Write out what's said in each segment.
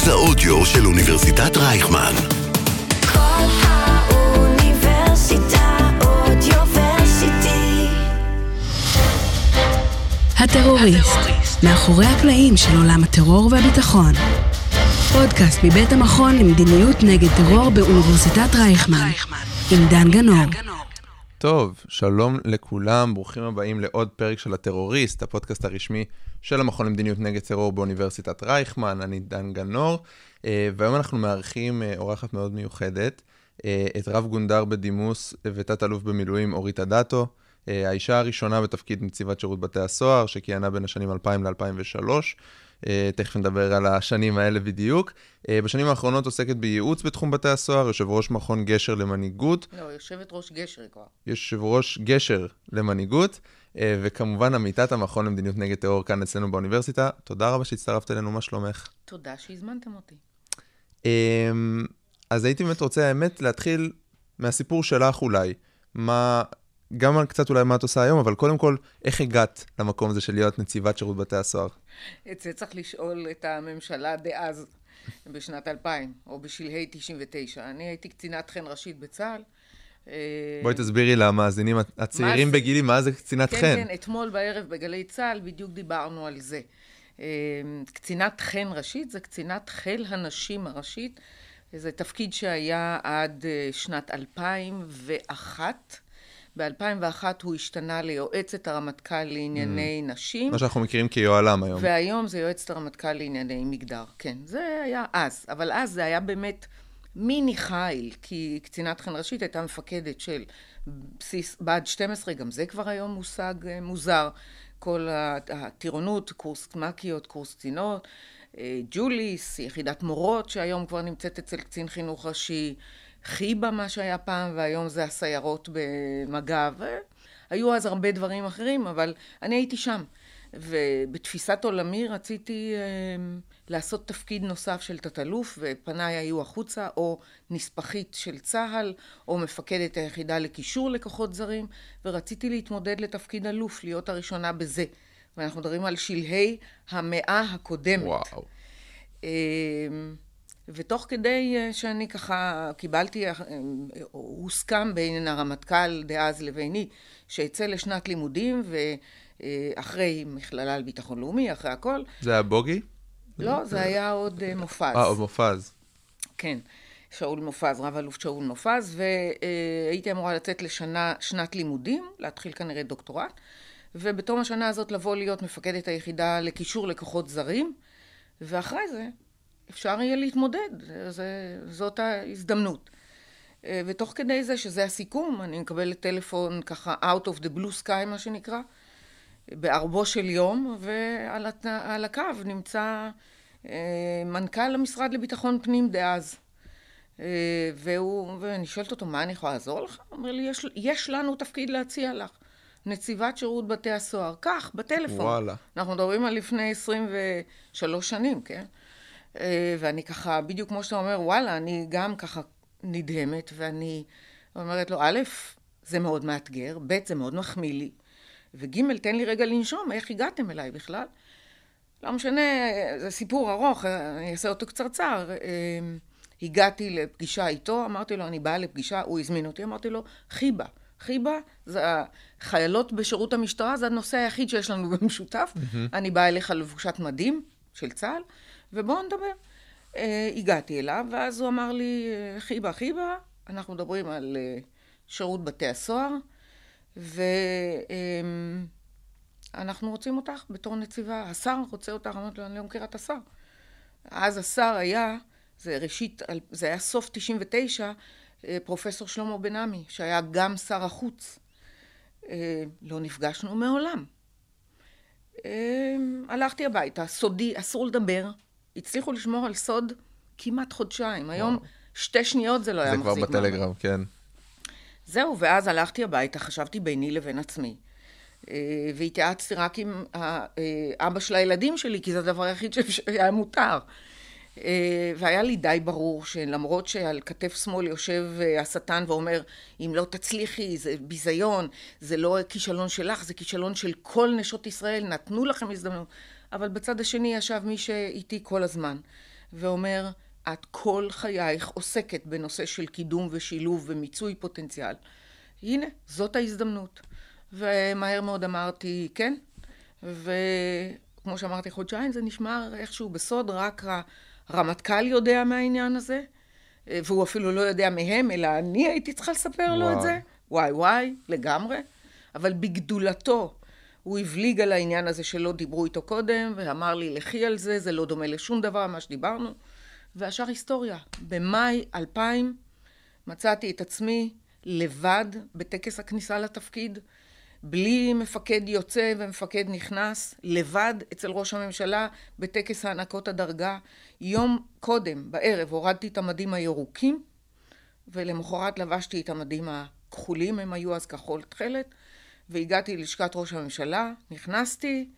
מרכז האודיו של אוניברסיטת רייכמן. כל האוניברסיטה אודיוורסיטי. הטרוריסט, מאחורי הקלעים של עולם הטרור והביטחון. פודקאסט מבית המכון למדיניות נגד טרור באוניברסיטת רייכמן, עם דן גנור. טוב, שלום לכולם, ברוכים הבאים לעוד פרק של הטרוריסט, הפודקאסט הרשמי של המכון למדיניות נגד טרור באוניברסיטת רייכמן, אני דן גנור, אה, והיום אנחנו מארחים אה, אורחת מאוד מיוחדת, אה, את רב גונדר בדימוס ותת-אלוף במילואים אורית אדטו, האישה הראשונה בתפקיד נציבת שירות בתי הסוהר, שכיהנה בין השנים 2000 ל-2003. אה, תכף נדבר על השנים האלה בדיוק. אה, בשנים האחרונות עוסקת בייעוץ בתחום בתי הסוהר, יושב ראש מכון גשר למנהיגות. לא, יושבת ראש גשר כבר. יושב ראש גשר למנהיגות, אה, וכמובן עמיתת המכון למדיניות נגד טרור כאן אצלנו באוניברסיטה. תודה רבה שהצטרפת אלינו, מה שלומך? תודה שהזמנתם אותי. אז הייתי באמת רוצה, האמת, להתחיל מהסיפור שלך אולי. מה, גם על קצת אולי מה את עושה היום, אבל קודם כל, איך הגעת למקום הזה של להיות נציבת שירות בתי הסוהר? את זה צריך לשאול את הממשלה דאז, בשנת 2000, או בשלהי 99. אני הייתי קצינת חן ראשית בצה"ל. אה, בואי תסבירי למאזינים הצעירים מה בגילי, מה זה קצינת כן, חן? כן, אתמול בערב בגלי צה"ל בדיוק דיברנו על זה. אה, קצינת חן ראשית זה קצינת חיל הנשים הראשית. זה תפקיד שהיה עד אה, שנת 2001. ב-2001 הוא השתנה ליועצת הרמטכ"ל לענייני mm. נשים. מה שאנחנו מכירים כיוהל"ם היום. והיום זה יועצת הרמטכ"ל לענייני מגדר. כן, זה היה אז. אבל אז זה היה באמת מיני חיל, כי קצינת חן ראשית הייתה מפקדת של בסיס בה"ד 12, גם זה כבר היום מושג אה, מוזר. כל הטירונות, קורס מקיות, קורס קצינות. אה, ג'וליס, יחידת מורות, שהיום כבר נמצאת אצל קצין חינוך ראשי. חיבה, מה שהיה פעם, והיום זה הסיירות במג"ב. היו אז הרבה דברים אחרים, אבל אני הייתי שם. ובתפיסת עולמי רציתי אה, לעשות תפקיד נוסף של תת-אלוף, ופניי היו החוצה, או נספחית של צה"ל, או מפקדת היחידה לקישור לכוחות זרים, ורציתי להתמודד לתפקיד אלוף, להיות הראשונה בזה. ואנחנו מדברים על שלהי המאה הקודמת. וואו. אה, ותוך כדי אה, שאני ככה קיבלתי, אה, הוסכם בין הרמטכ"ל דאז לביני, שאצא לשנת לימודים, ואחרי מכללה לביטחון לאומי, אחרי הכל. זה היה בוגי? לא, זה היה עוד אה, מופז. אה, עוד מופז. כן, שאול מופז, רב אלוף שאול מופז, והייתי אמורה לצאת לשנה, שנת לימודים, להתחיל כנראה דוקטורט, ובתום השנה הזאת לבוא להיות מפקדת היחידה לקישור לכוחות זרים, ואחרי זה אפשר יהיה להתמודד, זה, זאת ההזדמנות. אה, ותוך כדי זה, שזה הסיכום, אני מקבלת טלפון ככה out of the blue sky, מה שנקרא, בערבו של יום, ועל הקו נמצא אה, מנכ"ל המשרד לביטחון פנים דאז. אה, והוא, ואני שואלת אותו, מה אני יכולה לעזור לך? הוא אומר לי, יש, יש לנו תפקיד להציע לך. נציבת שירות בתי הסוהר, כך, בטלפון. וואלה. אנחנו מדברים על לפני 23 שנים, כן? אה, ואני ככה, בדיוק כמו שאתה אומר, וואלה, אני גם ככה נדהמת, ואני אומרת לו, א', זה מאוד מאתגר, ב', זה מאוד מחמיא לי, וג', תן לי רגע לנשום, איך הגעתם אליי בכלל? לא משנה, זה סיפור ארוך, אני אעשה אותו קצרצר. אה, הגעתי לפגישה איתו, אמרתי לו, אני באה לפגישה, הוא הזמין אותי, אמרתי לו, חיבה. חיבה, זה החיילות בשירות המשטרה, זה הנושא היחיד שיש לנו במשותף. Mm-hmm. אני באה אליך לבושת מדים של צה"ל, ובואו נדבר. Uh, הגעתי אליו, ואז הוא אמר לי, חיבה, חיבה, אנחנו מדברים על uh, שירות בתי הסוהר, ואנחנו um, רוצים אותך בתור נציבה. השר רוצה אותך, אמרתי לו, אני לא מכירה את השר. אז השר היה, זה ראשית, זה היה סוף 99, אה, פרופסור שלמה בן עמי, שהיה גם שר החוץ. לא נפגשנו מעולם. הלכתי הביתה, סודי, אסור לדבר. הצליחו לשמור על סוד כמעט חודשיים. היום שתי שניות זה לא היה מחזיק מעמד. זה כבר בטלגרם, כן. זהו, ואז הלכתי הביתה, חשבתי ביני לבין עצמי. אה, והתייעצתי רק עם אה, של הילדים שלי, כי זה הדבר היחיד שהיה מותר. אה, והיה לי די ברור שלמרות שעל כתף שמאל יושב השטן ואומר, אם לא תצליחי, זה ביזיון, זה לא כישלון שלך, זה כישלון של כל נשות ישראל, נתנו לכם הזדמנות. אבל בצד השני ישב מי שאיתי כל הזמן. ואומר, את כל חייך עוסקת בנושא של קידום ושילוב ומיצוי פוטנציאל. הנה, זאת ההזדמנות. ומהר מאוד אמרתי כן, וכמו שאמרתי, חודשיים זה נשמע איכשהו בסוד, רק הרמטכ"ל יודע מהעניין הזה, והוא אפילו לא יודע מהם, אלא אני הייתי צריכה לספר לו את וואו. זה. וואי וואי, לגמרי. אבל בגדולתו הוא הבליג על העניין הזה שלא דיברו איתו קודם, ואמר לי, לכי על זה, זה לא דומה לשום דבר, מה שדיברנו. והשאר היסטוריה. במאי 2000 מצאתי את עצמי לבד בטקס הכניסה לתפקיד, בלי מפקד יוצא ומפקד נכנס, לבד אצל ראש הממשלה בטקס הענקות הדרגה. יום קודם, בערב, הורדתי את המדים הירוקים, ולמחרת לבשתי את המדים הכחולים, הם היו אז כחול תכלת, והגעתי ללשכת ראש הממשלה, נכנסתי,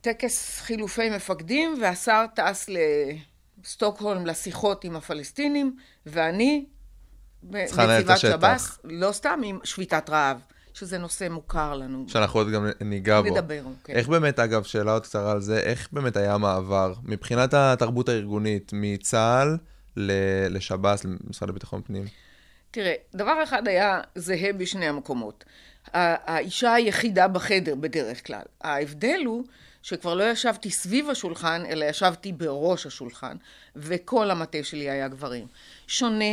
טקס חילופי מפקדים, והשר טס לסטוקהולם לשיחות עם הפלסטינים, ואני, נציבת. שב"ס, לא סתם עם שביתת רעב, שזה נושא מוכר לנו. שאנחנו עוד גם ניגע בו. נדבר, כן. איך באמת, אגב, שאלה עוד קצרה על זה, איך באמת היה המעבר מבחינת התרבות הארגונית מצה"ל לשב"ס, למשרד לביטחון פנים? תראה, דבר אחד היה זהה בשני המקומות. האישה היחידה בחדר בדרך כלל. ההבדל הוא שכבר לא ישבתי סביב השולחן, אלא ישבתי בראש השולחן, וכל המטה שלי היה גברים. שונה,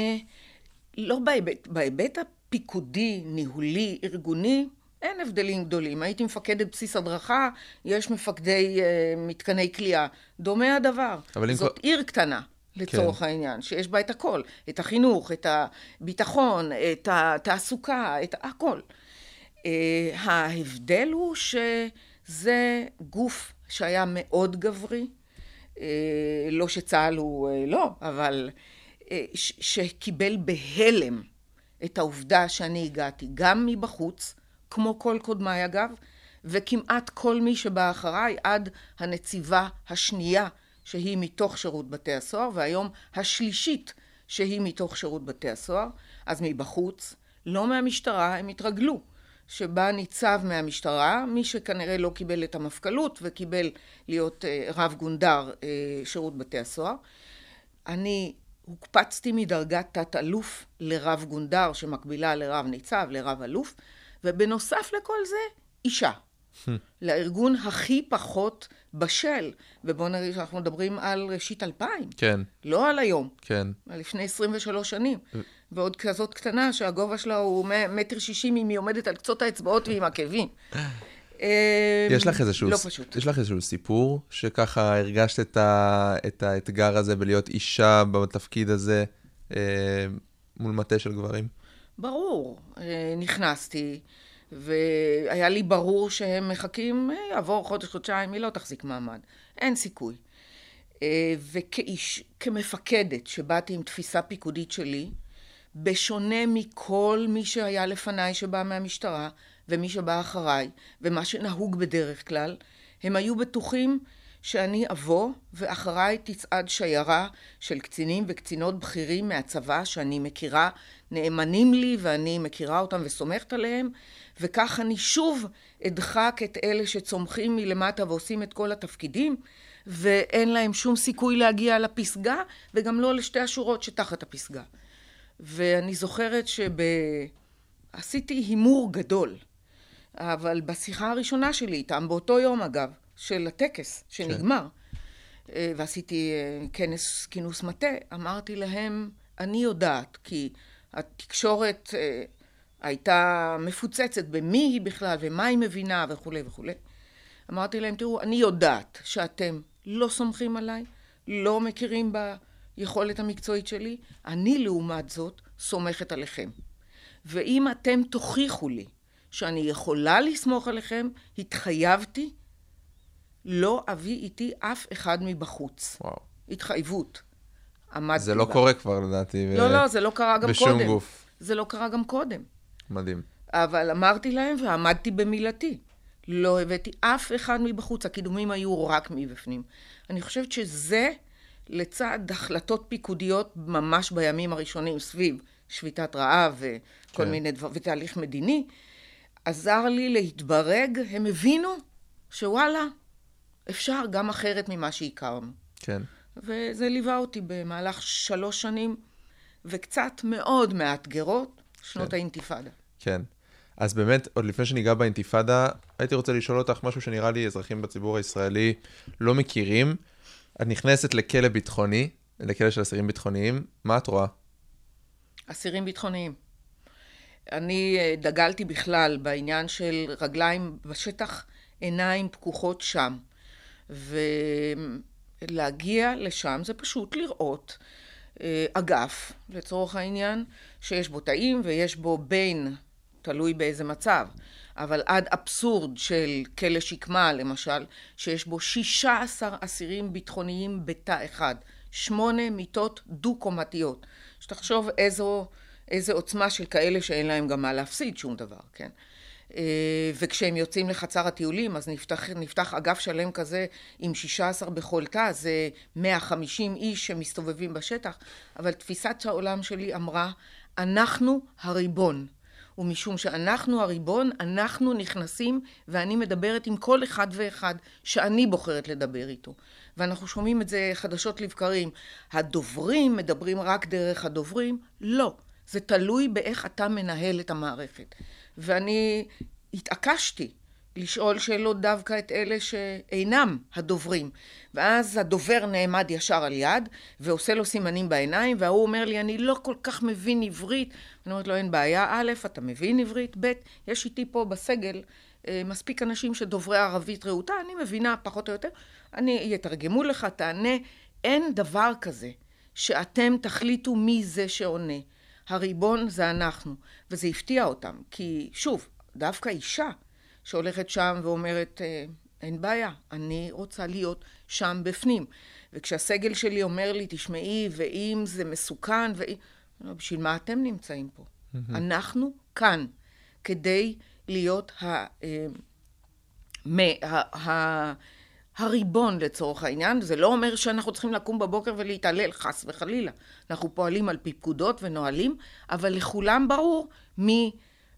לא בהיבט, בהיבט הפיקודי, ניהולי, ארגוני, אין הבדלים גדולים. הייתי מפקדת בסיס הדרכה, יש מפקדי אה, מתקני כליאה. דומה הדבר. אבל זאת כבר- עיר קטנה. לצורך כן. העניין, שיש בה את הכל, את החינוך, את הביטחון, את התעסוקה, את הכל. אה, ההבדל הוא שזה גוף שהיה מאוד גברי, אה, לא שצה"ל הוא אה, לא, אבל שקיבל בהלם את העובדה שאני הגעתי גם מבחוץ, כמו כל קודמיי אגב, וכמעט כל מי שבא אחריי עד הנציבה השנייה שהיא מתוך שירות בתי הסוהר, והיום השלישית שהיא מתוך שירות בתי הסוהר, אז מבחוץ, לא מהמשטרה, הם התרגלו. שבא ניצב מהמשטרה, מי שכנראה לא קיבל את המפכ"לות וקיבל להיות אה, רב גונדר אה, שירות בתי הסוהר. אני הוקפצתי מדרגת תת-אלוף לרב גונדר, שמקבילה לרב ניצב, לרב אלוף, ובנוסף לכל זה, אישה. לארגון הכי פחות בשל, ובואו נראה שאנחנו מדברים על ראשית אלפיים, כן, לא על היום, כן. על לפני 23 שנים. ועוד כזאת קטנה שהגובה שלה הוא מטר שישים אם היא עומדת על קצות האצבעות ועם עקבים. יש לך איזשהו, לא פשוט. יש לך איזשהו סיפור שככה הרגשת את, ה, את האתגר הזה בלהיות אישה בתפקיד הזה אה, מול מטה של גברים? ברור, אה, נכנסתי, והיה לי ברור שהם מחכים, אה, יעבור חודש, חודשיים, היא לא תחזיק מעמד. אין סיכוי. אה, וכאיש, כמפקדת, שבאתי עם תפיסה פיקודית שלי, בשונה מכל מי שהיה לפניי שבא מהמשטרה, ומי שבא אחריי, ומה שנהוג בדרך כלל, הם היו בטוחים שאני אבוא, ואחריי תצעד שיירה של קצינים וקצינות בכירים מהצבא שאני מכירה, נאמנים לי, ואני מכירה אותם וסומכת עליהם, וכך אני שוב אדחק את אלה שצומחים מלמטה ועושים את כל התפקידים, ואין להם שום סיכוי להגיע לפסגה, וגם לא לשתי השורות שתחת הפסגה. ואני זוכרת שעשיתי הימור גדול, אבל בשיחה הראשונה שלי איתם, באותו יום אגב, של הטקס שנגמר, אה, ועשיתי אה, כנס, כינוס מטה, אמרתי להם, אני יודעת, כי התקשורת אה, הייתה מפוצצת במי היא בכלל ומה היא מבינה וכולי וכולי. אמרתי להם, תראו, אני יודעת שאתם לא סומכים עליי, לא מכירים ביכולת המקצועית שלי, אני לעומת זאת סומכת עליכם. ואם אתם תוכיחו לי שאני יכולה לסמוך עליכם, התחייבתי, לא אביא איתי אף אחד מבחוץ. וואו. התחייבות. עמדתי זה לא בה. קורה כבר לדעתי. ו- לא, לא, זה לא קרה גם בשום קודם. גוף. זה לא קרה גם קודם. מדהים. אבל אמרתי להם ועמדתי במילתי. לא הבאתי אף אחד מבחוץ, הקידומים היו רק מבפנים. אני חושבת שזה, לצד החלטות פיקודיות ממש בימים הראשונים סביב שביתת רעב וכל כן. מיני דבר, ותהליך מדיני, עזר לי להתברג, הם הבינו שוואלה, אפשר גם אחרת ממה שהכרנו. כן. וזה ליווה אותי במהלך שלוש שנים, וקצת מאוד מאתגרות, שנות כן. האינתיפאדה. כן. אז באמת, עוד לפני שניגע באינתיפאדה, הייתי רוצה לשאול אותך משהו שנראה לי אזרחים בציבור הישראלי לא מכירים. את נכנסת לכלא ביטחוני, לכלא של אסירים ביטחוניים, מה את רואה? אסירים ביטחוניים. אני אה, דגלתי בכלל בעניין של רגליים בשטח, עיניים פקוחות שם. ולהגיע לשם זה פשוט לראות אה, אגף, לצורך העניין, שיש בו תאים ויש בו בין, תלוי באיזה מצב, אבל עד אבסורד של כלא שקמה, למשל, שיש בו 16 אסירים ביטחוניים בתא אחד, שמונה מיטות דו-קומתיות. שתחשוב איזו, איזו עוצמה של כאלה שאין להם גם מה להפסיד שום דבר, כן? אה, וכשהם יוצאים לחצר הטיולים, אז נפתח, נפתח אגף שלם כזה עם 16 בכל תא, זה 150 איש שמסתובבים בשטח, אבל תפיסת העולם שלי אמרה, אנחנו הריבון. ומשום שאנחנו הריבון, אנחנו נכנסים ואני מדברת עם כל אחד ואחד שאני בוחרת לדבר איתו. ואנחנו שומעים את זה חדשות לבקרים. הדוברים מדברים רק דרך הדוברים? לא. זה תלוי באיך אתה מנהל את המערכת. ואני התעקשתי לשאול שאלות דווקא את אלה שאינם הדוברים. ואז הדובר נעמד ישר על יד, ועושה לו סימנים בעיניים, וההוא אומר לי, אני לא כל כך מבין עברית. אני אומרת לו, אין בעיה, א', אתה מבין עברית, ב', יש איתי פה בסגל אה, מספיק אנשים שדוברי ערבית רהוטה, אני מבינה פחות או יותר, אני יתרגמו לך, תענה. אין דבר כזה שאתם תחליטו מי זה שעונה. הריבון זה אנחנו. וזה הפתיע אותם, כי שוב, דווקא אישה שהולכת שם ואומרת, "אה, אין בעיה, אני רוצה להיות שם בפנים. וכשהסגל שלי אומר לי, תשמעי, ואם זה מסוכן, ואם... לא, בשביל מה אתם נמצאים פה? אנחנו כאן כדי להיות ה... אה, מ- ה- ה- הריבון לצורך העניין, זה לא אומר שאנחנו צריכים לקום בבוקר ולהתעלל, חס וחלילה. אנחנו פועלים על פי פקודות ונהלים, אבל לכולם ברור מי,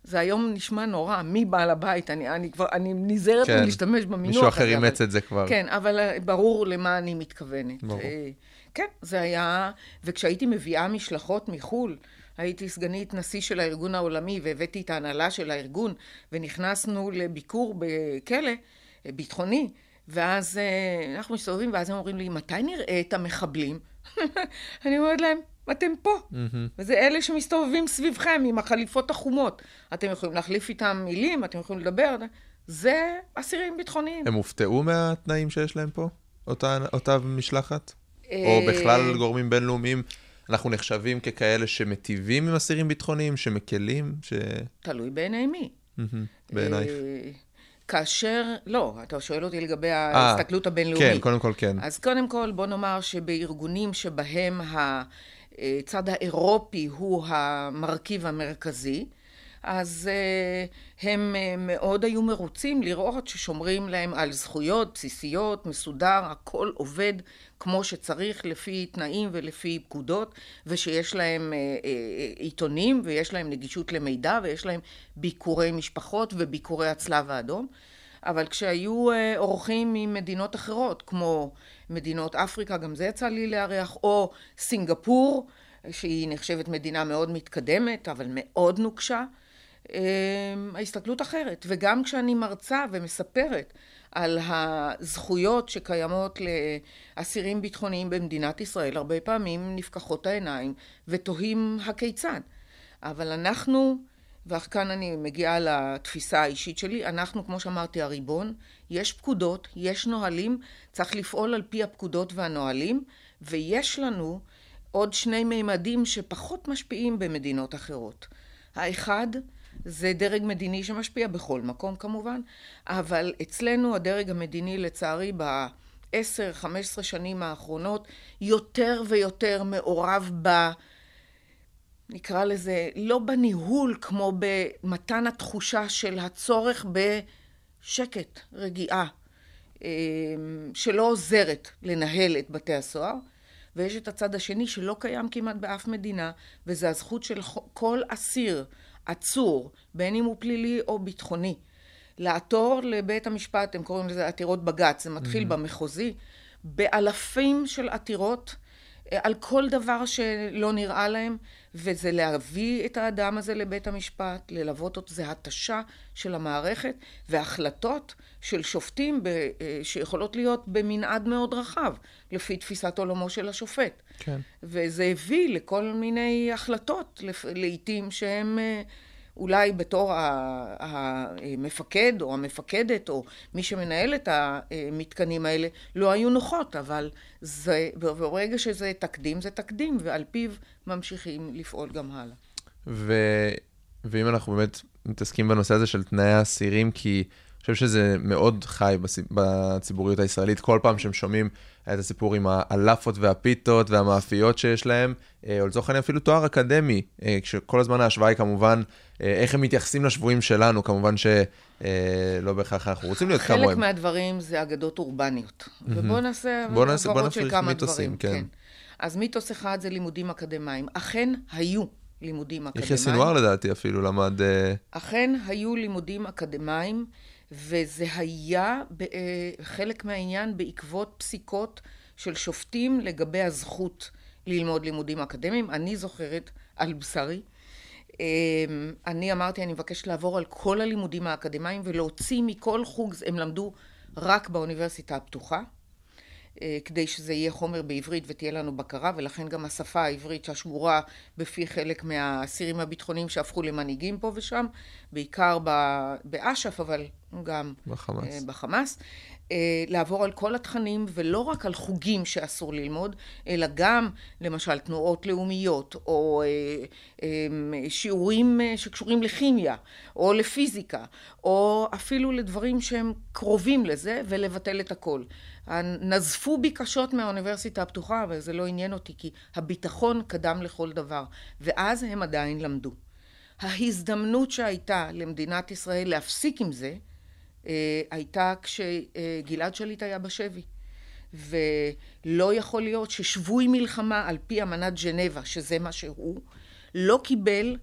זה היום נשמע נורא, מי בעל הבית, אני, אני כבר, אני נזהרת כן. מלהשתמש במינוח מישהו אחר אימץ את זה כבר. כן, אבל אה, ברור למה אני מתכוונת. ברור. אה, כן, זה היה, וכשהייתי מביאה משלחות מחו"ל, הייתי סגנית נשיא של הארגון העולמי והבאתי את ההנהלה של הארגון ונכנסנו לביקור בכלא אה, ביטחוני ואז אה, אנחנו מסתובבים ואז הם אומרים לי מתי נראה את המחבלים? אני אומרת להם אתם פה וזה אלה שמסתובבים סביבכם עם החליפות החומות אתם יכולים להחליף איתם מילים אתם יכולים לדבר זה אסירים ביטחוניים הם הופתעו מהתנאים שיש להם פה? אותה, אותה משלחת? או אה, בכלל גורמים בינלאומיים? אנחנו נחשבים ככאלה שמטיבים עם אסירים ביטחוניים, שמקלים, ש... תלוי בעיני מי בעינייך. אה, כאשר, לא, אתה שואל אותי לגבי אה, ההסתכלות הבינלאומית. כן, קודם כל כן. אז קודם כל, בוא נאמר שבארגונים שבהם הצד האירופי הוא המרכיב המרכזי, אז אה, הם אה, מאוד היו מרוצים לראות ששומרים להם על זכויות בסיסיות, מסודר, הכל עובד כמו שצריך לפי תנאים ולפי פקודות, ושיש להם אה, עיתונים ויש להם נגישות למידע ויש להם ביקורי משפחות וביקורי הצלב האדום. אבל כשהיו אה, אורחים ממדינות אחרות, כמו מדינות אפריקה, גם זה יצא לי לארח, או סינגפור, שהיא נחשבת מדינה מאוד מתקדמת, אבל מאוד נוקשה, אה, ההסתכלות אחרת. וגם כשאני מרצה ומספרת על הזכויות שקיימות לאסירים ביטחוניים במדינת ישראל, הרבה פעמים נפקחות העיניים ותוהים הכיצד. אבל אנחנו, וכאן אני מגיעה לתפיסה האישית שלי, אנחנו, כמו שאמרתי, הריבון, יש פקודות, יש נהלים, צריך לפעול על פי הפקודות והנהלים, ויש לנו עוד שני מימדים שפחות משפיעים במדינות אחרות. האחד, זה דרג מדיני שמשפיע בכל מקום כמובן, אבל אצלנו הדרג המדיני לצערי חמש עשרה שנים האחרונות יותר ויותר מעורב ב... נקרא לזה, לא בניהול כמו במתן התחושה של הצורך בשקט, רגיעה, אה, שלא עוזרת לנהל את בתי הסוהר. ויש את הצד השני שלא קיים כמעט באף מדינה, וזה הזכות של כל אסיר, עצור, בין אם הוא פלילי או ביטחוני, לעתור לבית המשפט, הם קוראים לזה עתירות בג"ץ, זה מתחיל mm-hmm. במחוזי, באלפים של עתירות על כל דבר שלא נראה להם, וזה להביא את האדם הזה לבית המשפט, ללוות אותו, זה התשה של המערכת, והחלטות של שופטים ב, אה, שיכולות להיות במנעד מאוד רחב, לפי תפיסת עולמו של השופט. כן. וזה הביא לכל מיני החלטות, לעתים שהן אה, אולי בתור המפקד או המפקדת או מי שמנהל את המתקנים האלה לא היו נוחות, אבל זה, ברגע שזה תקדים זה תקדים, ועל פיו ממשיכים לפעול גם הלאה. ו... ואם אנחנו באמת מתעסקים בנושא הזה של תנאי האסירים, כי חושב שזה מאוד חי בצ... בציבוריות הישראלית, כל פעם שהם שומעים את הסיפור עם הלאפות והפיתות והמאפיות שיש להם, אה, או לצורך העניין אפילו תואר אקדמי, אה, כשכל הזמן ההשוואה היא כמובן אה, איך הם מתייחסים לשבויים שלנו, כמובן שלא בהכרח אנחנו רוצים להיות חלק כמוהם. מהדברים זה אגדות אורבניות. ובואו נעשה הבהרות של כמה מיתוסים, דברים. כן. אז מיתוס אחד זה לימודים אקדמיים. אכן היו לימודים יחיא אקדמיים. סינואר לדעתי אפילו למד... אכן היו לימודים אקדמיים, וזה היה אה, חלק מהעניין בעקבות פסיקות של שופטים לגבי הזכות ללמוד לימודים אקדמיים. אני זוכרת על בשרי. אה, אני אמרתי, אני מבקשת לעבור על כל הלימודים האקדמיים ולהוציא מכל חוג, הם למדו רק באוניברסיטה הפתוחה. אה, כדי שזה יהיה חומר בעברית ותהיה לנו בקרה, ולכן גם השפה העברית שהשמורה בפי חלק מהאסירים הביטחוניים שהפכו למנהיגים פה ושם, בעיקר באש"ף, אבל גם בחמאס. אה, בחמאס. אה, לעבור על כל התכנים, ולא רק על חוגים שאסור ללמוד, אלא גם, למשל, תנועות לאומיות, או אה, אה, שיעורים אה, שקשורים לכימיה, או לפיזיקה, או אפילו לדברים שהם קרובים לזה, ולבטל את הכל. נזפו בי קשות מהאוניברסיטה הפתוחה, אבל זה לא עניין אותי, כי הביטחון קדם לכל דבר. ואז הם עדיין למדו. ההזדמנות שהייתה למדינת ישראל להפסיק עם זה, הייתה כשגלעד שליט היה בשבי. ולא יכול להיות ששבוי מלחמה על פי אמנת ז'נבה, שזה מה שהוא, לא קיבל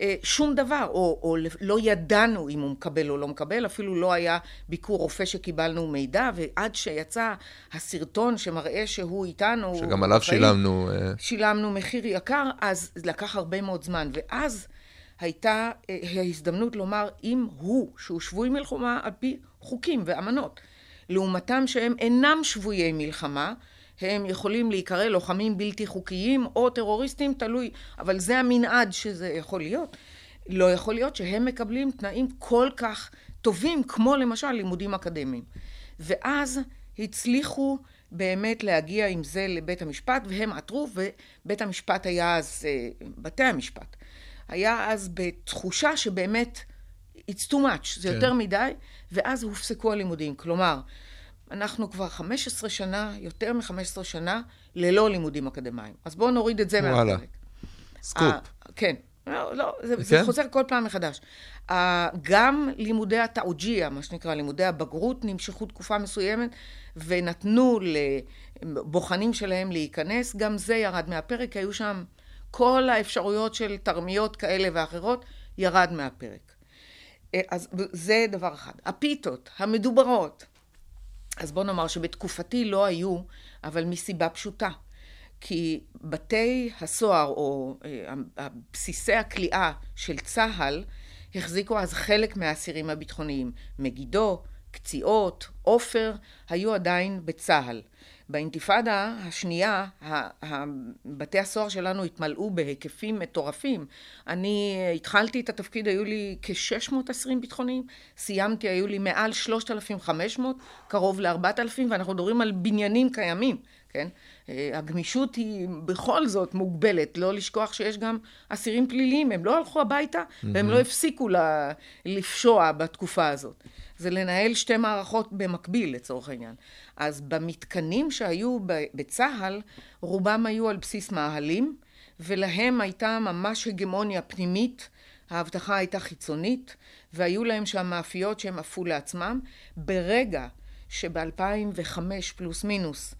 אה, שום דבר, או, או לא ידענו אם הוא מקבל או לא מקבל, אפילו לא היה ביקור רופא שקיבלנו מידע, ועד שיצא הסרטון שמראה שהוא איתנו, שגם עליו שילמנו... אה, שילמנו מחיר יקר, אז לקח הרבה מאוד זמן, ואז הייתה אה, ההזדמנות לומר, אם הוא, שהוא שבוי מלחמה על פי חוקים ואמנות, לעומתם שהם אינם שבויי מלחמה, הם יכולים להיקרא לוחמים בלתי חוקיים או טרוריסטים, תלוי, אבל זה המנעד שזה יכול להיות. לא יכול להיות שהם מקבלים תנאים כל כך טובים, כמו למשל לימודים אקדמיים. ואז הצליחו באמת להגיע עם זה לבית המשפט, והם עתרו, ובית המשפט היה אז, אה, בתי המשפט, היה אז בתחושה שבאמת it's too much, זה כן. יותר מדי, ואז הופסקו הלימודים. כלומר, אנחנו כבר 15 שנה, יותר מ-15 שנה, ללא לימודים אקדמיים. אז בואו נוריד את זה וואלה. מהפרק. סקופ. אה, כן. לא, לא, זה, זה כן? חוזר כל פעם מחדש. אה, גם לימודי התאוג'יה, מה שנקרא לימודי הבגרות, נמשכו תקופה מסוימת ונתנו לבוחנים שלהם להיכנס, גם זה ירד מהפרק, היו שם כל האפשרויות של תרמיות כאלה ואחרות, ירד מהפרק. אה, אז זה דבר אחד. הפיתות, המדוברות. אז בוא נאמר שבתקופתי לא היו, אבל מסיבה פשוטה. כי בתי הסוהר, או אה, בסיסי הכליאה של צה"ל, החזיקו אז חלק מהאסירים הביטחוניים. מגידו, קציעות, עופר, היו עדיין בצה"ל. באינתיפאדה השנייה, בתי הסוהר שלנו התמלאו בהיקפים מטורפים. אני התחלתי את התפקיד, היו לי כ-600 אסירים ביטחוניים, סיימתי, היו לי מעל 3,500, קרוב ל-4,000, ואנחנו מדברים על בניינים קיימים, כן? אה, הגמישות היא בכל זאת מוגבלת, לא לשכוח שיש גם אסירים פליליים, הם לא הלכו הביתה והם לא הפסיקו ל- לפשוע בתקופה הזאת. זה לנהל שתי מערכות במקביל לצורך העניין. אז במתקנים שהיו בצה"ל, רובם היו על בסיס מאהלים, ולהם הייתה ממש הגמוניה פנימית, האבטחה הייתה חיצונית, והיו להם שם מאפיות שהם עפו לעצמם. ברגע שב-2005 פלוס מינוס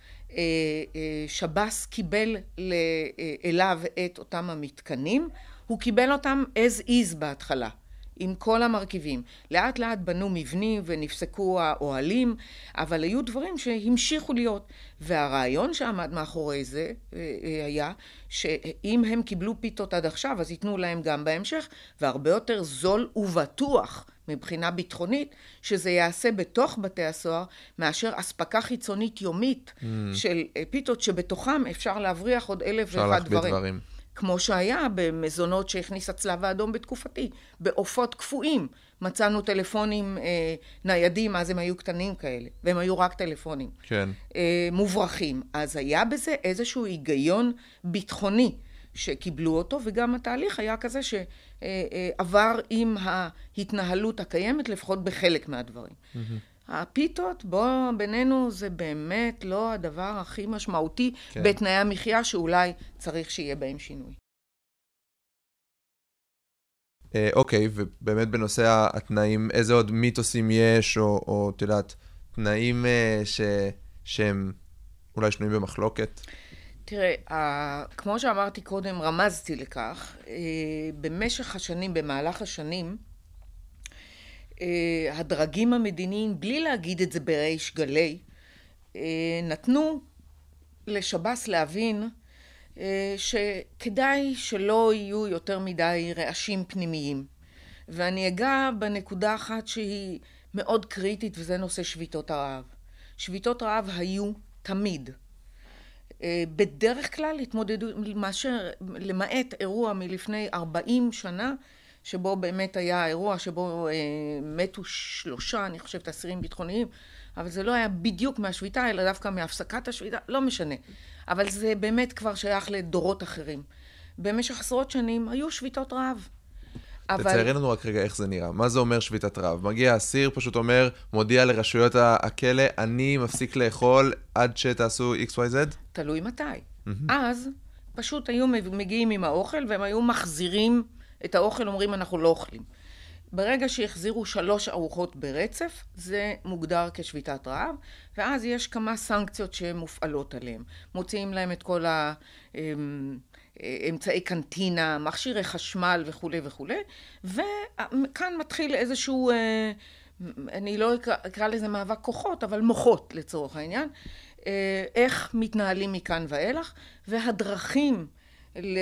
שב"ס קיבל אה, אליו את אותם המתקנים, הוא קיבל אותם as is בהתחלה. עם כל המרכיבים. לאט לאט בנו מבנים ונפסקו האוהלים, אבל היו דברים שהמשיכו להיות. והרעיון שעמד מאחורי זה אה, אה, היה שאם הם קיבלו פיתות עד עכשיו, אז ייתנו להם גם בהמשך, והרבה יותר זול ובטוח מבחינה ביטחונית, שזה ייעשה בתוך בתי הסוהר, מאשר אספקה חיצונית יומית mm. של אה, פיתות, שבתוכם אפשר להבריח עוד אלף ואחד דברים. דברים. כמו שהיה במזונות שהכניס הצלב האדום בתקופתי, בעופות קפואים. מצאנו טלפונים אה, ניידים, אז הם היו קטנים כאלה, והם היו רק טלפונים. כן. אה, מוברחים. אז היה בזה איזשהו היגיון ביטחוני שקיבלו אותו, וגם התהליך היה כזה שעבר עם ההתנהלות הקיימת, לפחות בחלק מהדברים. הפיתות, בוא, בינינו, זה באמת לא הדבר הכי משמעותי כן. בתנאי המחיה, שאולי צריך שיהיה בהם שינוי. אה, אוקיי, ובאמת בנושא התנאים, איזה עוד מיתוסים יש, או, או את יודעת, תנאים אה, ש, שהם אולי שנויים במחלוקת? תראה, כמו שאמרתי קודם, רמזתי לכך, אה, במשך השנים, במהלך השנים, אה, הדרגים המדיניים, בלי להגיד את זה בריש גלי, אה, נתנו לשב"ס להבין שכדאי שלא יהיו יותר מדי רעשים פנימיים. ואני אגע בנקודה אחת שהיא מאוד קריטית, וזה נושא שביתות הרעב. שביתות רעב היו תמיד. אה, בדרך כלל התמודדו, מאשר, למעט אירוע מלפני 40 שנה, שבו באמת היה אירוע שבו אה, מתו שלושה, אני חושבת, אסירים ביטחוניים, אבל זה לא היה בדיוק מהשביתה, אלא דווקא מהפסקת השביתה, לא משנה. אבל זה באמת כבר שייך לדורות אחרים. במשך עשרות שנים היו שביתות רעב. תציירי לנו רק רגע איך זה נראה. מה זה אומר שביתת רעב? מגיע אסיר, פשוט אומר, מודיע לרשויות ה- הכלא, אני מפסיק לאכול עד שתעשו XYZ? תלוי מתי. אז פשוט היו מגיעים עם האוכל והם היו מחזירים את האוכל, אומרים אנחנו לא אוכלים. ברגע שהחזירו שלוש ארוחות ברצף, זה מוגדר כשביתת רעב, ואז יש כמה סנקציות שמופעלות עליהם. מוציאים להם את כל האמצעי קנטינה, מכשירי חשמל וכולי וכולי, וכאן מתחיל איזשהו, אה, אני לא אקרא, אקרא לזה מאבק כוחות, אבל מוחות לצורך העניין, אה, איך מתנהלים מכאן ואילך, והדרכים ל...